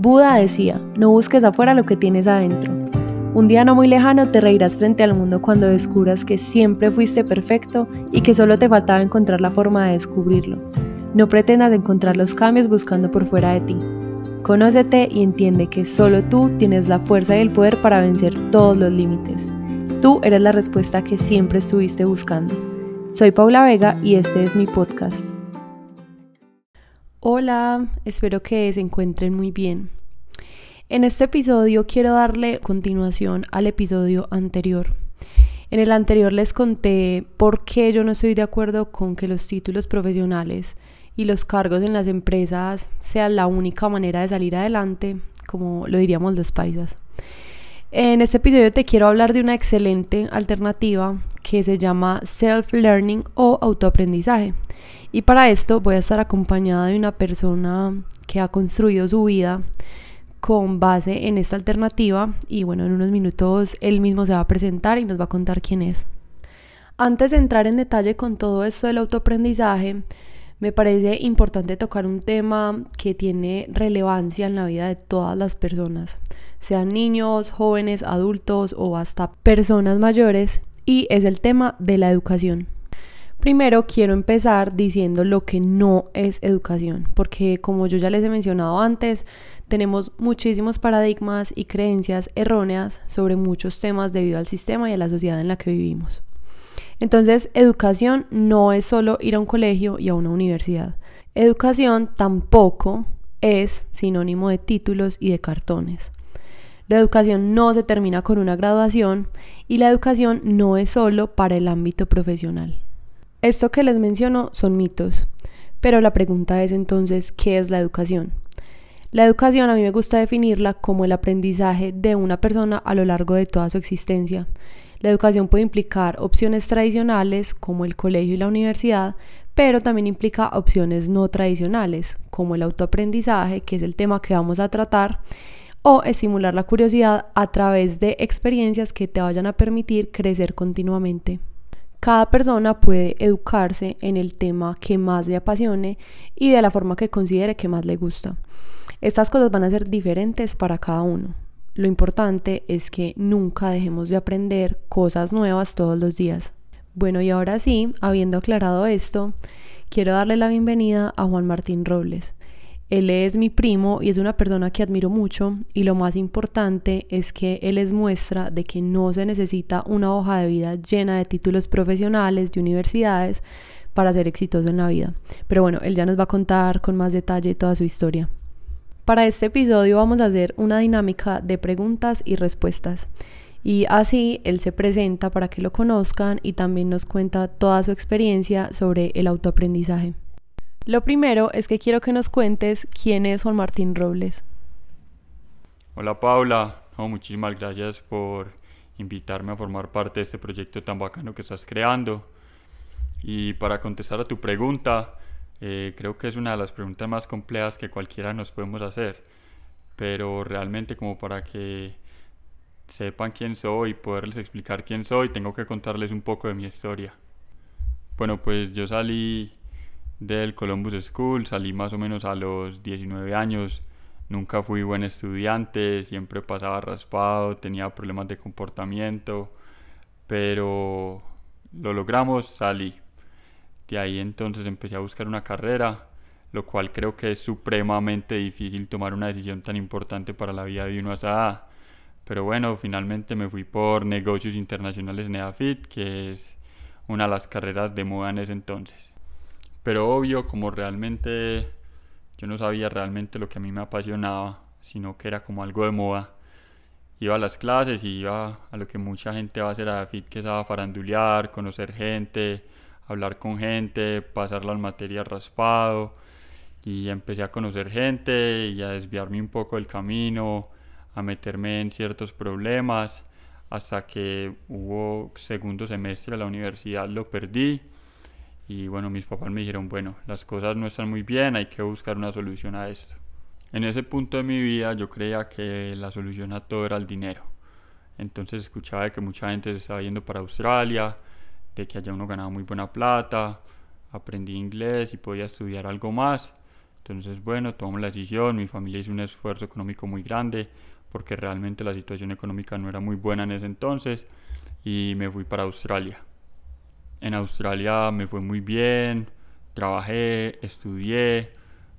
Buda decía, no busques afuera lo que tienes adentro. Un día no muy lejano te reirás frente al mundo cuando descubras que siempre fuiste perfecto y que solo te faltaba encontrar la forma de descubrirlo. No pretendas encontrar los cambios buscando por fuera de ti. Conócete y entiende que solo tú tienes la fuerza y el poder para vencer todos los límites. Tú eres la respuesta que siempre estuviste buscando. Soy Paula Vega y este es mi podcast. Hola, espero que se encuentren muy bien. En este episodio quiero darle continuación al episodio anterior. En el anterior les conté por qué yo no estoy de acuerdo con que los títulos profesionales y los cargos en las empresas sean la única manera de salir adelante, como lo diríamos los paisas. En este episodio te quiero hablar de una excelente alternativa que se llama self-learning o autoaprendizaje. Y para esto voy a estar acompañada de una persona que ha construido su vida con base en esta alternativa y bueno, en unos minutos él mismo se va a presentar y nos va a contar quién es. Antes de entrar en detalle con todo esto del autoaprendizaje, me parece importante tocar un tema que tiene relevancia en la vida de todas las personas sean niños, jóvenes, adultos o hasta personas mayores, y es el tema de la educación. Primero quiero empezar diciendo lo que no es educación, porque como yo ya les he mencionado antes, tenemos muchísimos paradigmas y creencias erróneas sobre muchos temas debido al sistema y a la sociedad en la que vivimos. Entonces, educación no es solo ir a un colegio y a una universidad. Educación tampoco es sinónimo de títulos y de cartones. La educación no se termina con una graduación y la educación no es solo para el ámbito profesional. Esto que les menciono son mitos, pero la pregunta es entonces, ¿qué es la educación? La educación a mí me gusta definirla como el aprendizaje de una persona a lo largo de toda su existencia. La educación puede implicar opciones tradicionales como el colegio y la universidad, pero también implica opciones no tradicionales como el autoaprendizaje, que es el tema que vamos a tratar, o estimular la curiosidad a través de experiencias que te vayan a permitir crecer continuamente. Cada persona puede educarse en el tema que más le apasione y de la forma que considere que más le gusta. Estas cosas van a ser diferentes para cada uno. Lo importante es que nunca dejemos de aprender cosas nuevas todos los días. Bueno, y ahora sí, habiendo aclarado esto, quiero darle la bienvenida a Juan Martín Robles. Él es mi primo y es una persona que admiro mucho y lo más importante es que él es muestra de que no se necesita una hoja de vida llena de títulos profesionales de universidades para ser exitoso en la vida. Pero bueno, él ya nos va a contar con más detalle toda su historia. Para este episodio vamos a hacer una dinámica de preguntas y respuestas. Y así él se presenta para que lo conozcan y también nos cuenta toda su experiencia sobre el autoaprendizaje. Lo primero es que quiero que nos cuentes quién es Juan Martín Robles. Hola Paula, muchísimas gracias por invitarme a formar parte de este proyecto tan bacano que estás creando. Y para contestar a tu pregunta, eh, creo que es una de las preguntas más complejas que cualquiera nos podemos hacer, pero realmente como para que sepan quién soy y poderles explicar quién soy, tengo que contarles un poco de mi historia. Bueno, pues yo salí del Columbus School, salí más o menos a los 19 años, nunca fui buen estudiante, siempre pasaba raspado, tenía problemas de comportamiento, pero lo logramos, salí. De ahí entonces empecé a buscar una carrera, lo cual creo que es supremamente difícil tomar una decisión tan importante para la vida de uno a esa edad. Pero bueno, finalmente me fui por negocios internacionales en EAFIT, que es una de las carreras de moda en ese entonces. Pero obvio, como realmente yo no sabía realmente lo que a mí me apasionaba, sino que era como algo de moda. Iba a las clases y iba a lo que mucha gente va a hacer a FIT, que es a farandulear, conocer gente, hablar con gente, pasar las materias raspado. Y empecé a conocer gente y a desviarme un poco del camino, a meterme en ciertos problemas, hasta que hubo segundo semestre de la universidad, lo perdí y bueno, mis papás me dijeron, bueno, las cosas no están muy bien, hay que buscar una solución a esto. En ese punto de mi vida yo creía que la solución a todo era el dinero. Entonces escuchaba que mucha gente se estaba yendo para Australia, de que allá uno ganaba muy buena plata, aprendí inglés y podía estudiar algo más. Entonces, bueno, tomamos la decisión, mi familia hizo un esfuerzo económico muy grande porque realmente la situación económica no era muy buena en ese entonces y me fui para Australia. En Australia me fue muy bien, trabajé, estudié,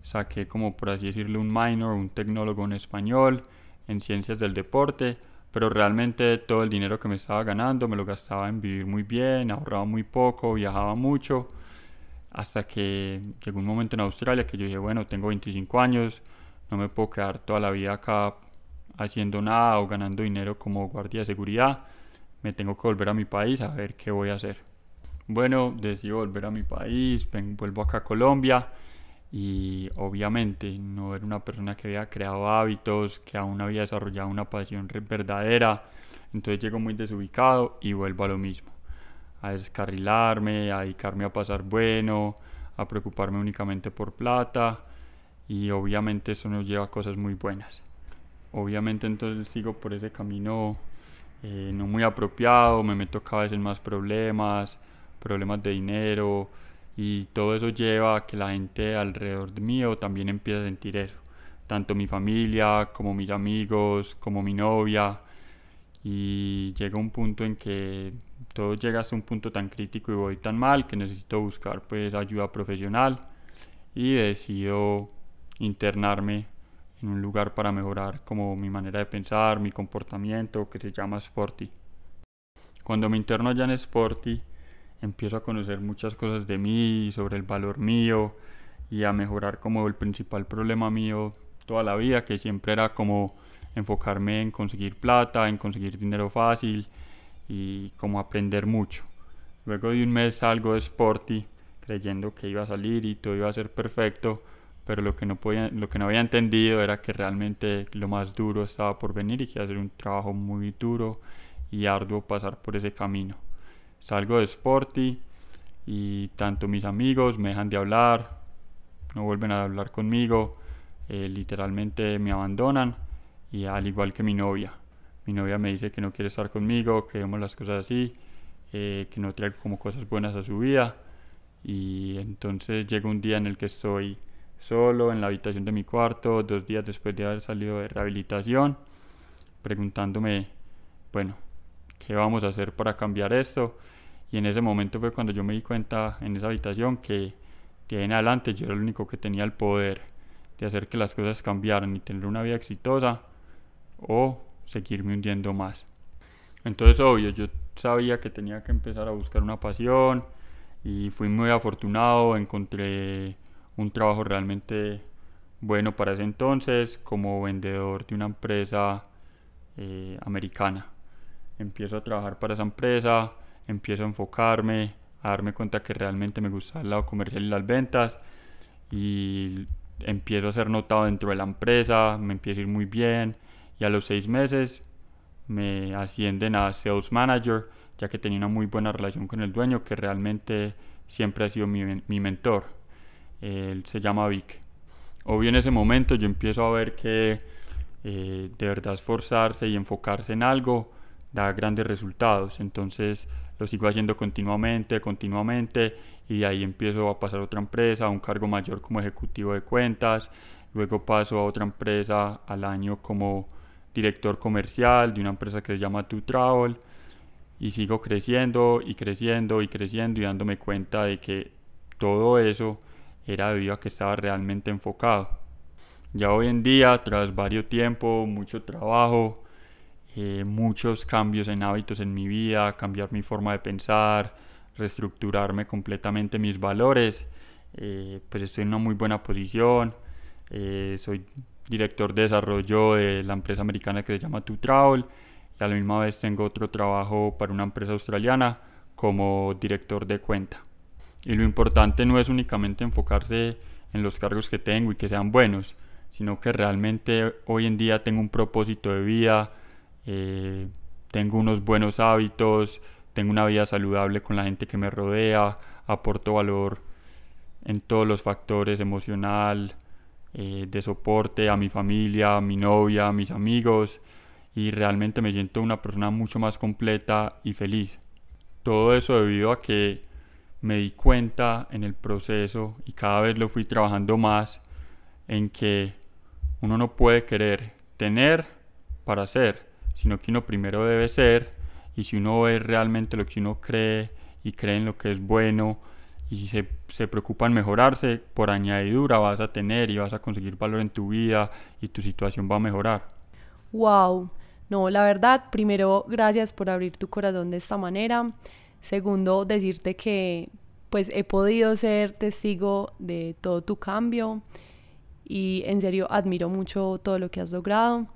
saqué como por así decirlo un minor, un tecnólogo en español, en ciencias del deporte, pero realmente todo el dinero que me estaba ganando me lo gastaba en vivir muy bien, ahorraba muy poco, viajaba mucho hasta que llegó un momento en Australia que yo dije, bueno, tengo 25 años, no me puedo quedar toda la vida acá haciendo nada o ganando dinero como guardia de seguridad, me tengo que volver a mi país a ver qué voy a hacer. Bueno, decidí volver a mi país, vuelvo acá a Colombia y obviamente no era una persona que había creado hábitos, que aún había desarrollado una pasión verdadera, entonces llego muy desubicado y vuelvo a lo mismo a descarrilarme, a dedicarme a pasar bueno, a preocuparme únicamente por plata y obviamente eso nos lleva a cosas muy buenas. Obviamente entonces sigo por ese camino eh, no muy apropiado, me meto cada vez en más problemas, problemas de dinero y todo eso lleva a que la gente alrededor de mío también empiece a sentir eso. Tanto mi familia como mis amigos, como mi novia, y llega un punto en que todo llega hasta un punto tan crítico y voy tan mal que necesito buscar pues ayuda profesional y decido internarme en un lugar para mejorar como mi manera de pensar, mi comportamiento que se llama Sporty. Cuando me interno allá en Sporty empiezo a conocer muchas cosas de mí, sobre el valor mío y a mejorar como el principal problema mío toda la vida que siempre era como enfocarme en conseguir plata, en conseguir dinero fácil y como aprender mucho. Luego de un mes salgo de Sporty creyendo que iba a salir y todo iba a ser perfecto, pero lo que no, podía, lo que no había entendido era que realmente lo más duro estaba por venir y que iba a ser un trabajo muy duro y arduo pasar por ese camino. Salgo de Sporty y tanto mis amigos me dejan de hablar, no vuelven a hablar conmigo, eh, literalmente me abandonan y al igual que mi novia. Mi novia me dice que no quiere estar conmigo, que vemos las cosas así, eh, que no trae como cosas buenas a su vida. Y entonces llega un día en el que estoy solo en la habitación de mi cuarto, dos días después de haber salido de rehabilitación, preguntándome, bueno, ¿qué vamos a hacer para cambiar esto? Y en ese momento fue cuando yo me di cuenta en esa habitación que de en adelante yo era el único que tenía el poder de hacer que las cosas cambiaran y tener una vida exitosa o seguirme hundiendo más. Entonces, obvio, yo sabía que tenía que empezar a buscar una pasión y fui muy afortunado, encontré un trabajo realmente bueno para ese entonces como vendedor de una empresa eh, americana. Empiezo a trabajar para esa empresa, empiezo a enfocarme, a darme cuenta que realmente me gusta el lado comercial y las ventas y empiezo a ser notado dentro de la empresa, me empiezo a ir muy bien, y a los seis meses me ascienden a Sales Manager, ya que tenía una muy buena relación con el dueño, que realmente siempre ha sido mi, mi mentor. Él se llama Vic. Obvio en ese momento yo empiezo a ver que eh, de verdad esforzarse y enfocarse en algo da grandes resultados. Entonces lo sigo haciendo continuamente, continuamente, y de ahí empiezo a pasar a otra empresa, a un cargo mayor como ejecutivo de cuentas, luego paso a otra empresa al año como director comercial de una empresa que se llama Tu Travel y sigo creciendo y creciendo y creciendo y dándome cuenta de que todo eso era debido a que estaba realmente enfocado. Ya hoy en día, tras varios tiempo, mucho trabajo, eh, muchos cambios en hábitos en mi vida, cambiar mi forma de pensar, reestructurarme completamente mis valores, eh, pues estoy en una muy buena posición, eh, soy director de desarrollo de la empresa americana que se llama Tu Travel y a la misma vez tengo otro trabajo para una empresa australiana como director de cuenta. Y lo importante no es únicamente enfocarse en los cargos que tengo y que sean buenos, sino que realmente hoy en día tengo un propósito de vida, eh, tengo unos buenos hábitos, tengo una vida saludable con la gente que me rodea, aporto valor en todos los factores emocional, eh, de soporte a mi familia, a mi novia, a mis amigos y realmente me siento una persona mucho más completa y feliz. Todo eso debido a que me di cuenta en el proceso y cada vez lo fui trabajando más en que uno no puede querer tener para ser, sino que uno primero debe ser y si uno ve realmente lo que uno cree y cree en lo que es bueno y se, se preocupa en mejorarse, por añadidura vas a tener y vas a conseguir valor en tu vida y tu situación va a mejorar. Wow, no, la verdad, primero, gracias por abrir tu corazón de esta manera. Segundo, decirte que pues he podido ser testigo de todo tu cambio y en serio admiro mucho todo lo que has logrado.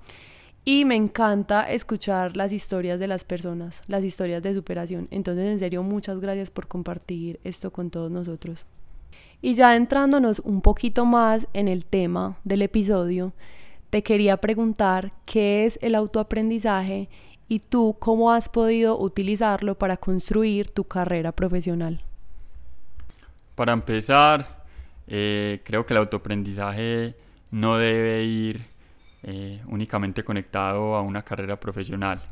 Y me encanta escuchar las historias de las personas, las historias de superación. Entonces, en serio, muchas gracias por compartir esto con todos nosotros. Y ya entrándonos un poquito más en el tema del episodio, te quería preguntar qué es el autoaprendizaje y tú cómo has podido utilizarlo para construir tu carrera profesional. Para empezar, eh, creo que el autoaprendizaje no debe ir eh, únicamente conectado a una carrera profesional.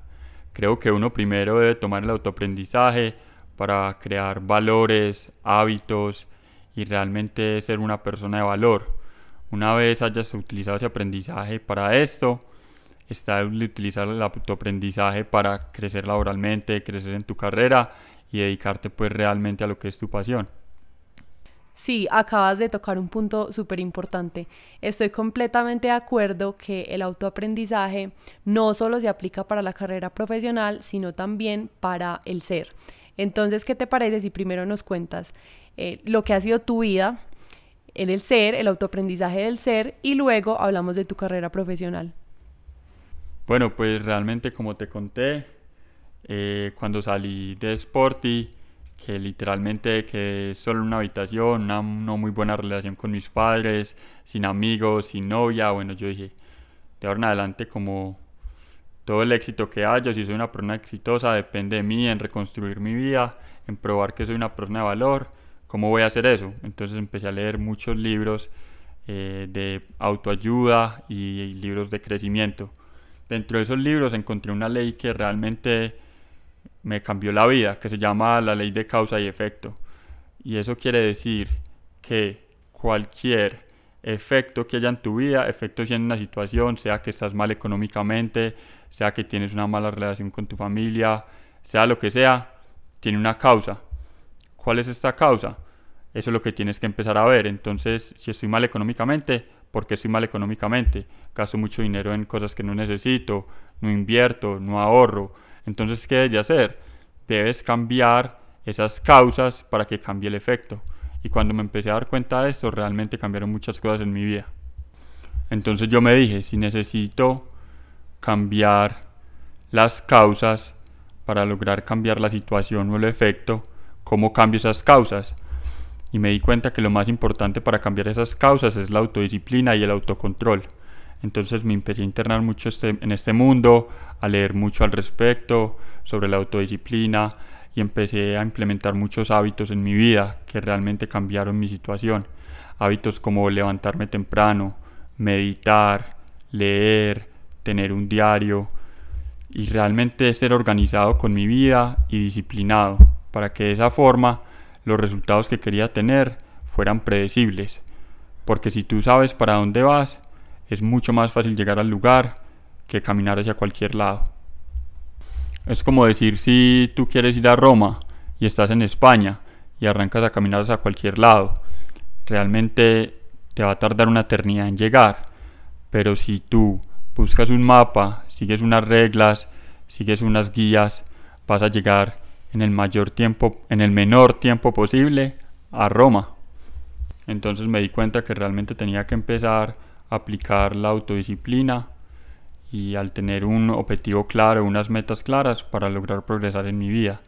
Creo que uno primero debe tomar el autoaprendizaje para crear valores, hábitos y realmente ser una persona de valor. Una vez hayas utilizado ese aprendizaje para esto, está el utilizar el autoaprendizaje para crecer laboralmente, crecer en tu carrera y dedicarte pues realmente a lo que es tu pasión. Sí, acabas de tocar un punto súper importante. Estoy completamente de acuerdo que el autoaprendizaje no solo se aplica para la carrera profesional, sino también para el ser. Entonces, ¿qué te parece si primero nos cuentas eh, lo que ha sido tu vida en el ser, el autoaprendizaje del ser, y luego hablamos de tu carrera profesional? Bueno, pues realmente como te conté, eh, cuando salí de Sporty, que literalmente que solo una habitación, una no muy buena relación con mis padres, sin amigos, sin novia, bueno, yo dije, de ahora en adelante como todo el éxito que haya, si soy una persona exitosa, depende de mí en reconstruir mi vida, en probar que soy una persona de valor, ¿cómo voy a hacer eso? Entonces empecé a leer muchos libros eh, de autoayuda y libros de crecimiento. Dentro de esos libros encontré una ley que realmente me cambió la vida, que se llama la ley de causa y efecto. Y eso quiere decir que cualquier efecto que haya en tu vida, efecto si en una situación, sea que estás mal económicamente, sea que tienes una mala relación con tu familia, sea lo que sea, tiene una causa. ¿Cuál es esta causa? Eso es lo que tienes que empezar a ver. Entonces, si estoy mal económicamente, ¿por qué estoy mal económicamente? Gasto mucho dinero en cosas que no necesito, no invierto, no ahorro, entonces, ¿qué debes hacer? Debes cambiar esas causas para que cambie el efecto. Y cuando me empecé a dar cuenta de esto, realmente cambiaron muchas cosas en mi vida. Entonces yo me dije, si necesito cambiar las causas para lograr cambiar la situación o el efecto, ¿cómo cambio esas causas? Y me di cuenta que lo más importante para cambiar esas causas es la autodisciplina y el autocontrol. Entonces me empecé a internar mucho este, en este mundo, a leer mucho al respecto sobre la autodisciplina y empecé a implementar muchos hábitos en mi vida que realmente cambiaron mi situación. Hábitos como levantarme temprano, meditar, leer, tener un diario y realmente ser organizado con mi vida y disciplinado para que de esa forma los resultados que quería tener fueran predecibles. Porque si tú sabes para dónde vas, es mucho más fácil llegar al lugar que caminar hacia cualquier lado. Es como decir si tú quieres ir a Roma y estás en España y arrancas a caminar hacia cualquier lado, realmente te va a tardar una eternidad en llegar. Pero si tú buscas un mapa, sigues unas reglas, sigues unas guías, vas a llegar en el mayor tiempo, en el menor tiempo posible a Roma. Entonces me di cuenta que realmente tenía que empezar aplicar la autodisciplina y al tener un objetivo claro, unas metas claras para lograr progresar en mi vida.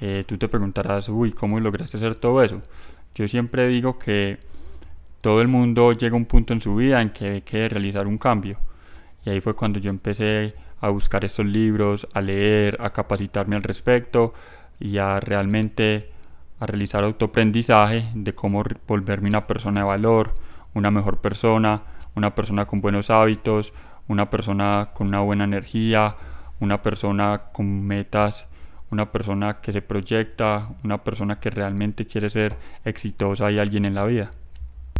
Eh, tú te preguntarás, uy, ¿cómo lograste hacer todo eso? Yo siempre digo que todo el mundo llega a un punto en su vida en que hay que realizar un cambio. Y ahí fue cuando yo empecé a buscar estos libros, a leer, a capacitarme al respecto y a realmente a realizar autoaprendizaje de cómo volverme una persona de valor, una mejor persona, una persona con buenos hábitos, una persona con una buena energía, una persona con metas, una persona que se proyecta, una persona que realmente quiere ser exitosa y alguien en la vida.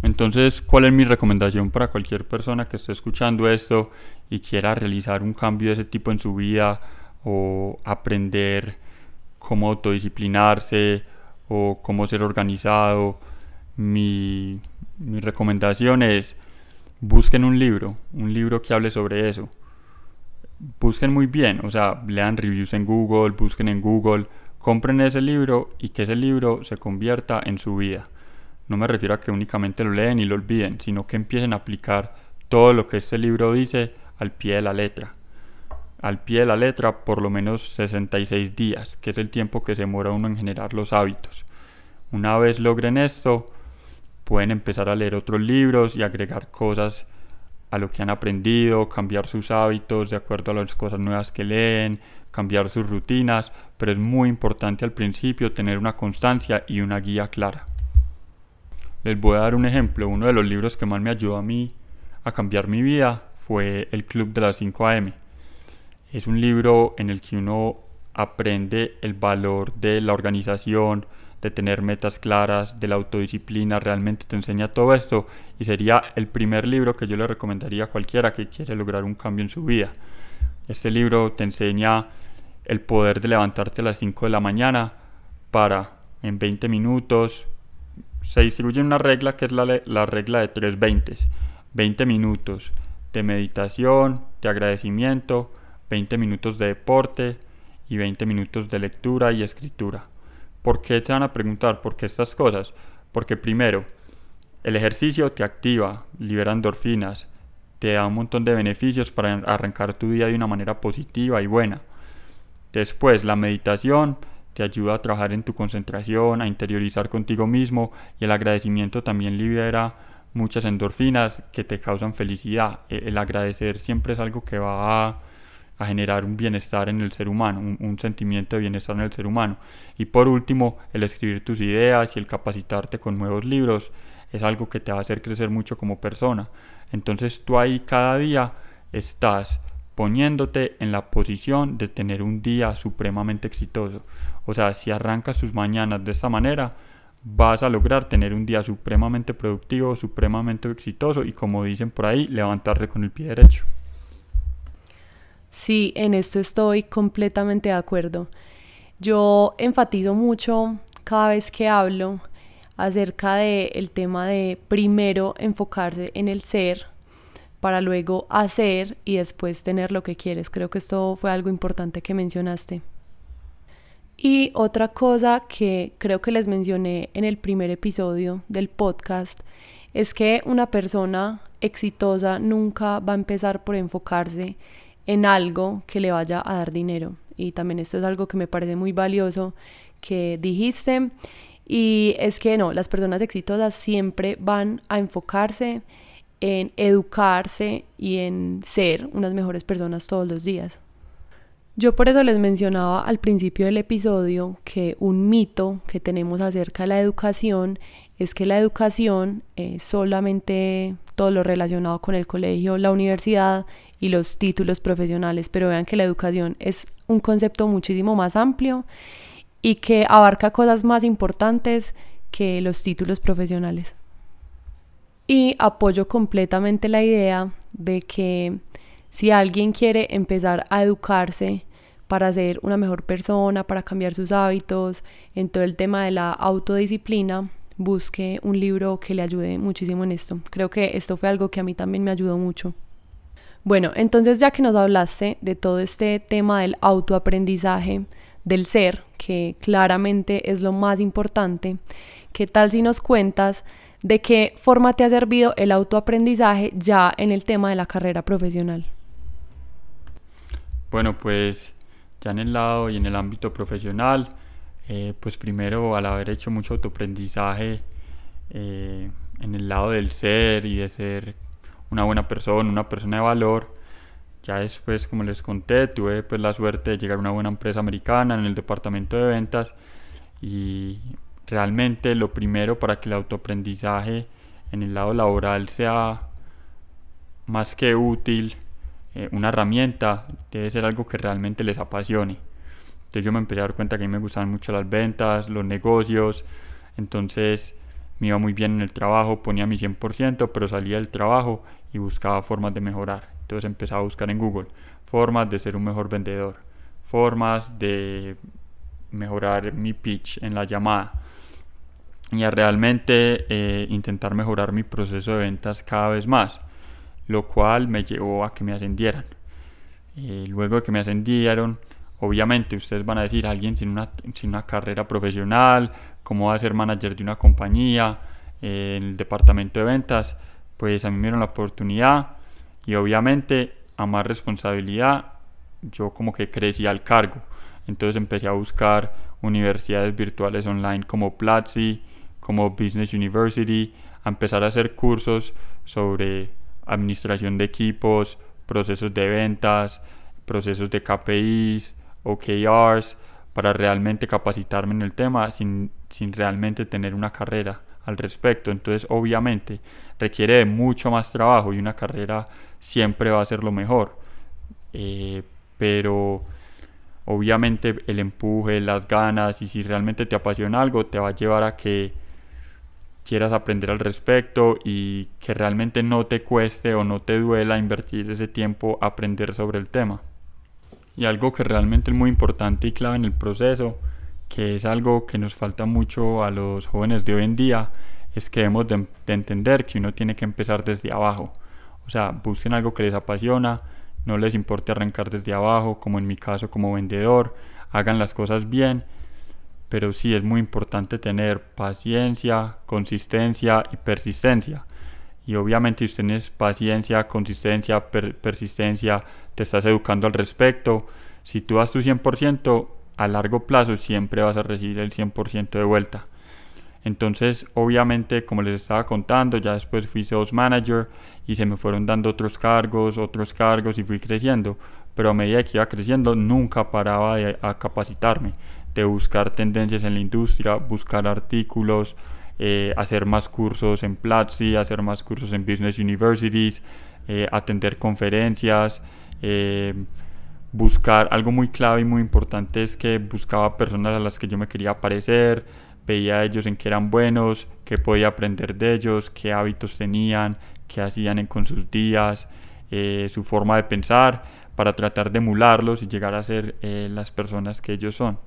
Entonces, ¿cuál es mi recomendación para cualquier persona que esté escuchando esto y quiera realizar un cambio de ese tipo en su vida o aprender cómo autodisciplinarse o cómo ser organizado? Mi, mi recomendación es busquen un libro, un libro que hable sobre eso. Busquen muy bien, o sea, lean reviews en Google, busquen en Google, compren ese libro y que ese libro se convierta en su vida. No me refiero a que únicamente lo leen y lo olviden, sino que empiecen a aplicar todo lo que este libro dice al pie de la letra. Al pie de la letra por lo menos 66 días, que es el tiempo que se demora uno en generar los hábitos. Una vez logren esto, pueden empezar a leer otros libros y agregar cosas a lo que han aprendido, cambiar sus hábitos de acuerdo a las cosas nuevas que leen, cambiar sus rutinas, pero es muy importante al principio tener una constancia y una guía clara. Les voy a dar un ejemplo. Uno de los libros que más me ayudó a mí a cambiar mi vida fue El Club de las 5 AM. Es un libro en el que uno aprende el valor de la organización, de tener metas claras, de la autodisciplina, realmente te enseña todo esto y sería el primer libro que yo le recomendaría a cualquiera que quiere lograr un cambio en su vida. Este libro te enseña el poder de levantarte a las 5 de la mañana para en 20 minutos se distribuye una regla que es la, la regla de 320. 20 minutos de meditación, de agradecimiento, 20 minutos de deporte y 20 minutos de lectura y escritura. ¿Por qué te van a preguntar por qué estas cosas? Porque primero, el ejercicio te activa, libera endorfinas, te da un montón de beneficios para arrancar tu día de una manera positiva y buena. Después, la meditación te ayuda a trabajar en tu concentración, a interiorizar contigo mismo y el agradecimiento también libera muchas endorfinas que te causan felicidad. E-, el agradecer siempre es algo que va a, generar un bienestar en el ser humano, un, sentimiento de bienestar en el ser humano. Y por último, el escribir tus ideas y el capacitarte con nuevos libros es algo que te va a hacer crecer mucho como persona. Entonces tú ahí cada día estás poniéndote en la posición de tener un día supremamente exitoso. O sea, si arrancas tus mañanas de esta manera, vas a lograr tener un día supremamente productivo, supremamente exitoso y como dicen por ahí, levantarte con el pie derecho. Sí, en esto estoy completamente de acuerdo. Yo enfatizo mucho cada vez que hablo acerca del el tema de primero enfocarse en el ser, para luego hacer y después tener lo que quieres. Creo que esto fue algo importante que mencionaste. Y otra cosa que creo que les mencioné en el primer episodio del podcast es que una persona exitosa nunca va a empezar por enfocarse en algo que le vaya a dar dinero. Y también esto es algo que me parece muy valioso que dijiste. Y es que no, las personas exitosas siempre van a enfocarse en educarse y en ser unas mejores personas todos los días. Yo por eso les mencionaba al principio del episodio que un mito que tenemos acerca de la educación es que la educación es solamente todo lo relacionado con el colegio, la universidad y los títulos profesionales, pero vean que la educación es un concepto muchísimo más amplio y que abarca cosas más importantes que los títulos profesionales. Y apoyo completamente la idea de que si alguien quiere empezar a educarse para ser una mejor persona, para cambiar sus hábitos, en todo el tema de la autodisciplina, busque un libro que le ayude muchísimo en esto. Creo que esto fue algo que a mí también me ayudó mucho. Bueno, entonces ya que nos hablaste de todo este tema del autoaprendizaje, del ser, que claramente es lo más importante, ¿qué tal si nos cuentas ¿De qué forma te ha servido el autoaprendizaje ya en el tema de la carrera profesional? Bueno, pues ya en el lado y en el ámbito profesional, eh, pues primero al haber hecho mucho autoaprendizaje eh, en el lado del ser y de ser una buena persona, una persona de valor, ya después, como les conté, tuve pues la suerte de llegar a una buena empresa americana en el departamento de ventas y realmente lo primero para que el autoaprendizaje en el lado laboral sea más que útil, eh, una herramienta, debe ser algo que realmente les apasione. Entonces yo me empecé a dar cuenta que a mí me gustaban mucho las ventas, los negocios, entonces me iba muy bien en el trabajo, ponía mi 100%, pero salía del trabajo y buscaba formas de mejorar. Entonces empezaba a buscar en Google formas de ser un mejor vendedor, formas de mejorar mi pitch en la llamada y a realmente eh, intentar mejorar mi proceso de ventas cada vez más, lo cual me llevó a que me ascendieran. Eh, luego de que me ascendieron, obviamente ustedes van a decir, alguien sin una, sin una carrera profesional, cómo va a ser manager de una compañía, eh, en el departamento de ventas, pues a mí me dieron la oportunidad y obviamente a más responsabilidad yo como que crecí al cargo. Entonces empecé a buscar universidades virtuales online como Platzi, como Business University, a empezar a hacer cursos sobre administración de equipos, procesos de ventas, procesos de KPIs, OKRs, para realmente capacitarme en el tema sin, sin realmente tener una carrera al respecto. Entonces, obviamente, requiere mucho más trabajo y una carrera siempre va a ser lo mejor. Eh, pero obviamente el empuje, las ganas y si realmente te apasiona algo, te va a llevar a que quieras aprender al respecto y que realmente no te cueste o no te duela invertir ese tiempo aprender sobre el tema. Y algo que realmente es muy importante y clave en el proceso, que es algo que nos falta mucho a los jóvenes de hoy en día, es que debemos de, entender que uno tiene que empezar desde abajo. O sea, busquen algo que les apasiona, no les importe arrancar desde abajo, como en mi caso como vendedor, hagan las cosas bien pero sí es muy importante tener paciencia, consistencia y persistencia. Y obviamente si tienes paciencia, consistencia, persistencia, te estás educando al respecto. Si tú das tu 100%, a largo plazo siempre vas a recibir el 100% de vuelta. Entonces, obviamente, como les estaba contando, ya después fui sales manager y se me fueron dando otros cargos, otros cargos y fui creciendo. Pero a medida que iba creciendo, nunca paraba de capacitarme de buscar tendencias en la industria, buscar artículos, eh, hacer más cursos en Platzi, hacer más cursos en Business Universities, eh, atender conferencias, eh, buscar algo muy clave y muy importante es que buscaba personas a las que yo me quería parecer, veía a ellos en qué eran buenos, qué podía aprender de ellos, qué hábitos tenían, qué hacían en, con sus días, su forma de pensar, para tratar de emularlos y llegar a ser las personas que ellos son.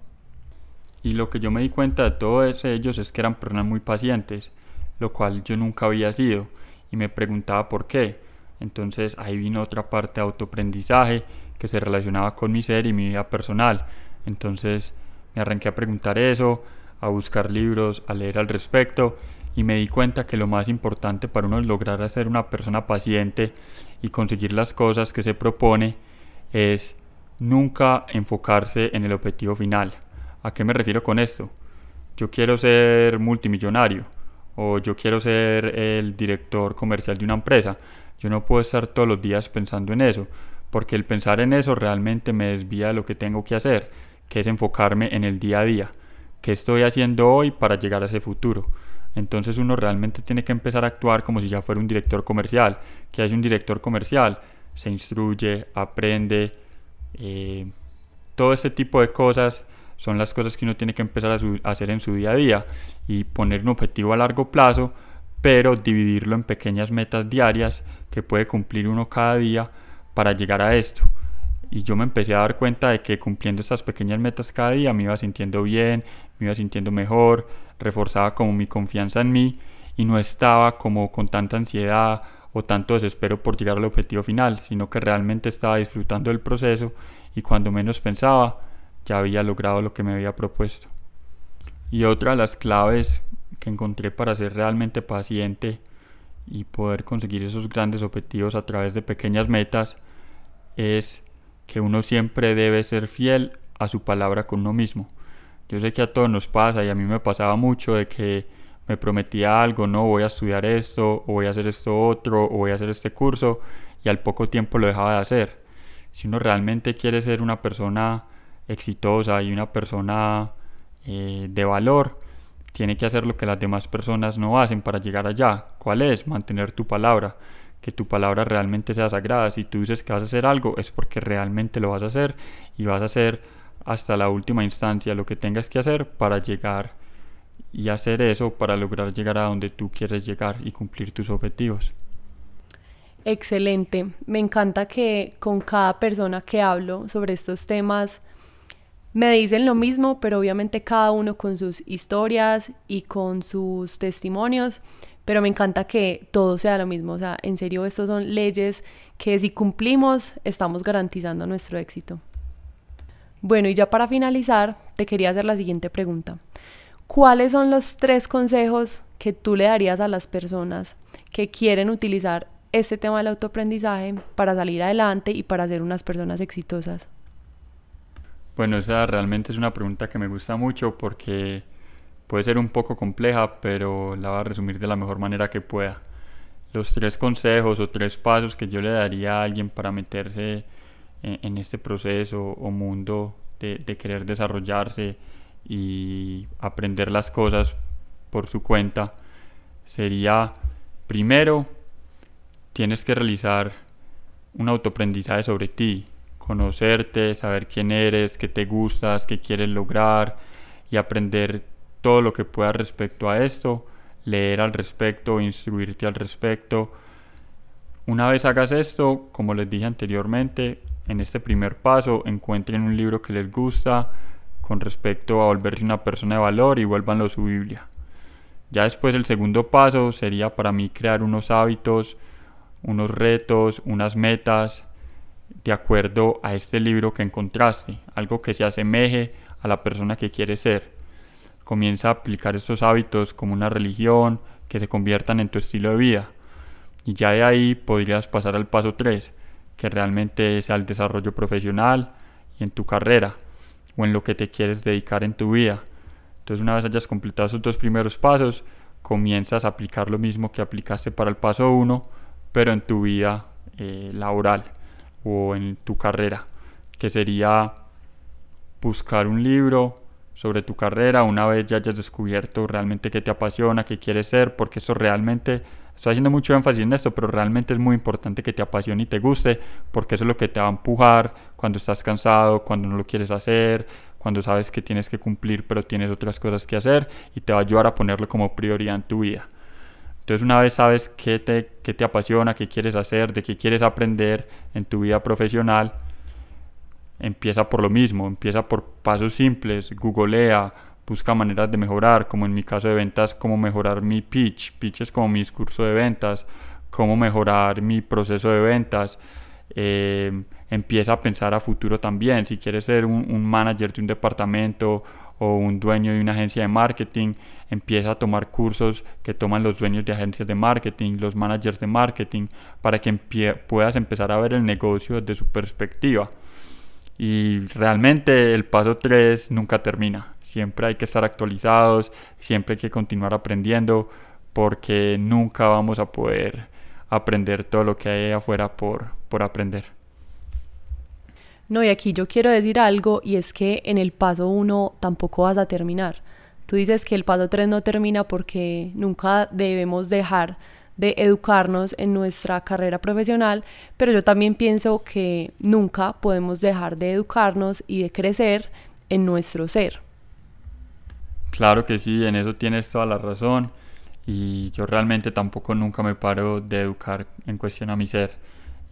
Y lo que yo me di cuenta de todos ellos es que eran personas muy pacientes, lo cual yo nunca había sido, y me preguntaba por qué. Entonces ahí vino otra parte de autoaprendizaje que se relacionaba con mi ser y mi vida personal. Entonces me arranqué a preguntar eso, a buscar libros, a leer al respecto y me di cuenta que lo más importante para uno lograr ser una persona paciente y conseguir las cosas que se propone es nunca enfocarse en el objetivo final. ¿A qué me refiero con esto? Yo quiero ser multimillonario o yo quiero ser el director comercial de una empresa. Yo no puedo estar todos los días pensando en eso, porque el pensar en eso realmente me desvía de lo que tengo que hacer, que es enfocarme en el día a día. ¿Qué estoy haciendo hoy para llegar a ese futuro? Entonces uno realmente tiene que empezar a actuar como si ya fuera un director comercial. ¿Qué es un director comercial? Se instruye, aprende, eh, todo ese tipo de cosas son las cosas que uno tiene que empezar a, hacer en su día a día y poner un objetivo a largo plazo, pero dividirlo en pequeñas metas diarias que puede cumplir uno cada día para llegar a esto. Y yo me empecé a dar cuenta de que cumpliendo estas pequeñas metas cada día me iba sintiendo bien, me iba sintiendo mejor, reforzaba como mi confianza en mí y no estaba como con tanta ansiedad o tanto desespero por llegar al objetivo final, sino que realmente estaba disfrutando del proceso y cuando menos pensaba ya había logrado lo que me había propuesto. Y otra de las claves que encontré para ser realmente paciente y poder conseguir esos grandes objetivos a través de pequeñas metas es que uno siempre debe ser fiel a su palabra con uno mismo. Yo sé que a todos nos pasa y a mí me pasaba mucho de que me prometía algo, no voy a estudiar esto, o voy a hacer esto otro, o voy a hacer este curso, y al poco tiempo lo dejaba de hacer. Si uno realmente quiere ser una persona exitosa y una persona eh, de valor, tiene que hacer lo que las demás personas no hacen para llegar allá. ¿Cuál es? Mantener tu palabra. Que tu palabra realmente sea sagrada. Si tú dices que vas a hacer algo, es porque realmente lo vas a hacer y vas a hacer hasta la última instancia lo que tengas que hacer para llegar y hacer eso para lograr llegar a donde tú quieres llegar y cumplir tus objetivos. Excelente. Me encanta que con cada persona que hablo sobre estos temas me dicen lo mismo, pero obviamente cada uno con sus historias y con sus testimonios, pero me encanta que todo sea lo mismo. O sea, en serio, estos son leyes que si cumplimos estamos garantizando nuestro éxito. Bueno, y ya para finalizar, te quería hacer la siguiente pregunta. ¿Cuáles son los tres consejos que tú le darías a las personas que quieren utilizar este tema del autoaprendizaje para salir adelante y para ser unas personas exitosas? Bueno, esa realmente es una pregunta que me gusta mucho porque puede ser un poco compleja, pero la voy a resumir de la mejor manera que pueda. Los tres consejos o tres pasos que yo le daría a alguien para meterse en, este proceso o mundo de, de querer desarrollarse y aprender las cosas por su cuenta sería primero tienes que realizar un autoaprendizaje sobre ti, conocerte, saber quién eres, qué te gustas, qué quieres lograr y aprender todo lo que puedas respecto a esto, leer al respecto, instruirte al respecto. Una vez hagas esto, como les dije anteriormente, en este primer paso encuentren un libro que les gusta con respecto a volverse una persona de valor y vuélvanlo su Biblia. Ya después el segundo paso sería para mí crear unos hábitos, unos retos, unas metas de acuerdo a este libro que encontraste, algo que se asemeje a la persona que quieres ser. Comienza a aplicar estos hábitos como una religión, que se conviertan en tu estilo de vida. Y ya de ahí podrías pasar al paso 3, que realmente sea el desarrollo profesional y en tu carrera o en lo que te quieres dedicar en tu vida. Entonces una vez hayas completado esos dos primeros pasos, comienzas a aplicar lo mismo que aplicaste para el paso 1 pero en tu vida eh, laboral o en tu carrera, que sería buscar un libro sobre tu carrera una vez ya hayas descubierto realmente qué te apasiona, qué quieres ser, porque eso realmente, estoy haciendo mucho énfasis en esto, pero realmente es muy importante que te apasione y te guste, porque eso es lo que te va a empujar cuando estás cansado, cuando no lo quieres hacer, cuando sabes que tienes que cumplir pero tienes otras cosas que hacer y te va a ayudar a ponerlo como prioridad en tu vida. Entonces una vez sabes qué te, qué te apasiona, qué quieres hacer, de qué quieres aprender en tu vida profesional, empieza por lo mismo, empieza por pasos simples, googlea, busca maneras de mejorar, como en mi caso de ventas, cómo mejorar mi pitch, pitch es como mi discurso de ventas, cómo mejorar mi proceso de ventas, eh, empieza a pensar a futuro también, si quieres ser un, un manager de un departamento o un dueño de una agencia de marketing, empieza a tomar cursos que toman los dueños de agencias de marketing, los managers de marketing, para que puedas empezar a ver el negocio desde su perspectiva. Y realmente el paso 3 nunca termina. Siempre hay que estar actualizados, siempre hay que continuar aprendiendo, porque nunca vamos a poder aprender todo lo que hay afuera por, por aprender. No, y aquí yo quiero decir algo y es que en el paso 1 tampoco vas a terminar. Tú dices que el paso 3 no termina porque nunca debemos dejar de educarnos en nuestra carrera profesional, pero yo también pienso que nunca podemos dejar de educarnos y de crecer en nuestro ser. Claro que sí, en eso tienes toda la razón y yo realmente tampoco nunca me paro de educar en cuestión a mi ser.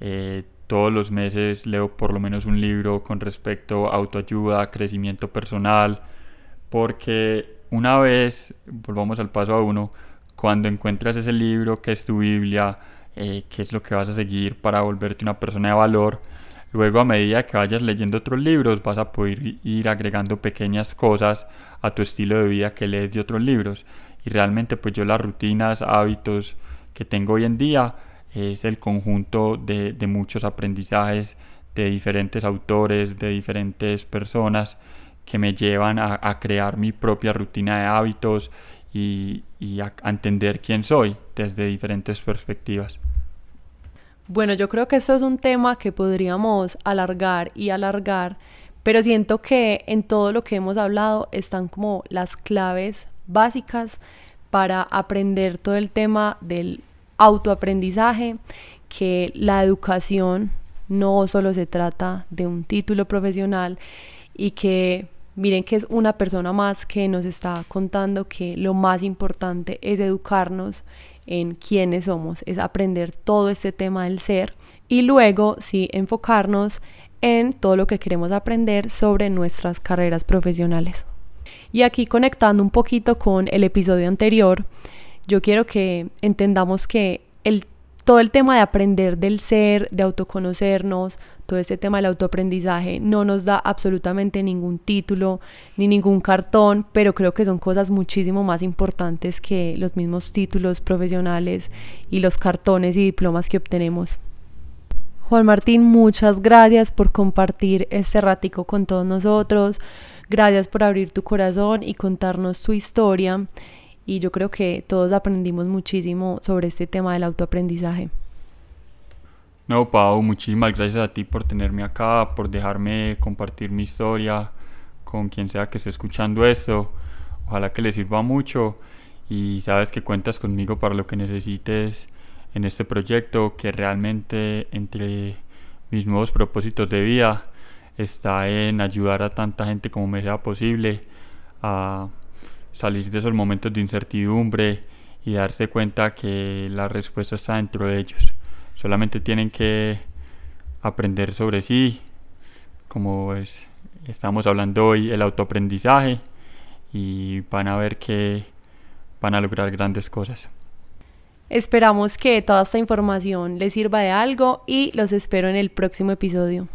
Eh, todos los meses leo por lo menos un libro con respecto a autoayuda, crecimiento personal, porque una vez, volvamos al paso a uno, cuando encuentras ese libro que es tu Biblia, eh, que es lo que vas a seguir para volverte una persona de valor, luego a medida que vayas leyendo otros libros vas a poder ir agregando pequeñas cosas a tu estilo de vida que lees de otros libros. Y realmente pues yo las rutinas, hábitos que tengo hoy en día, es el conjunto de, muchos aprendizajes de diferentes autores, de diferentes personas que me llevan a, crear mi propia rutina de hábitos y, a, entender quién soy desde diferentes perspectivas. Bueno, yo creo que esto es un tema que podríamos alargar y alargar, pero siento que en todo lo que hemos hablado están como las claves básicas para aprender todo el tema del autoaprendizaje, que la educación no solo se trata de un título profesional y que Miren que es una persona más que nos está contando que lo más importante es educarnos en quiénes somos, es aprender todo este tema del ser y luego sí enfocarnos en todo lo que queremos aprender sobre nuestras carreras profesionales. Y aquí conectando un poquito con el episodio anterior, yo quiero que entendamos que el, todo el tema de aprender del ser, de autoconocernos, todo este tema del autoaprendizaje no nos da absolutamente ningún título ni ningún cartón, pero creo que son cosas muchísimo más importantes que los mismos títulos profesionales y los cartones y diplomas que obtenemos. Juan Martín, muchas gracias por compartir este ratico con todos nosotros. Gracias por abrir tu corazón y contarnos tu historia. Y yo creo que todos aprendimos muchísimo sobre este tema del autoaprendizaje. No, Pau, muchísimas gracias a ti por tenerme acá, por dejarme compartir mi historia con quien sea que esté escuchando esto. Ojalá que le sirva mucho y sabes que cuentas conmigo para lo que necesites en este proyecto, que realmente entre mis nuevos propósitos de vida está en ayudar a tanta gente como me sea posible a salir de esos momentos de incertidumbre y darse cuenta que la respuesta está dentro de ellos. Solamente tienen que aprender sobre sí, como es, estamos hablando hoy, el autoaprendizaje, y van a ver que van a lograr grandes cosas. Esperamos que toda esta información les sirva de algo y los espero en el próximo episodio.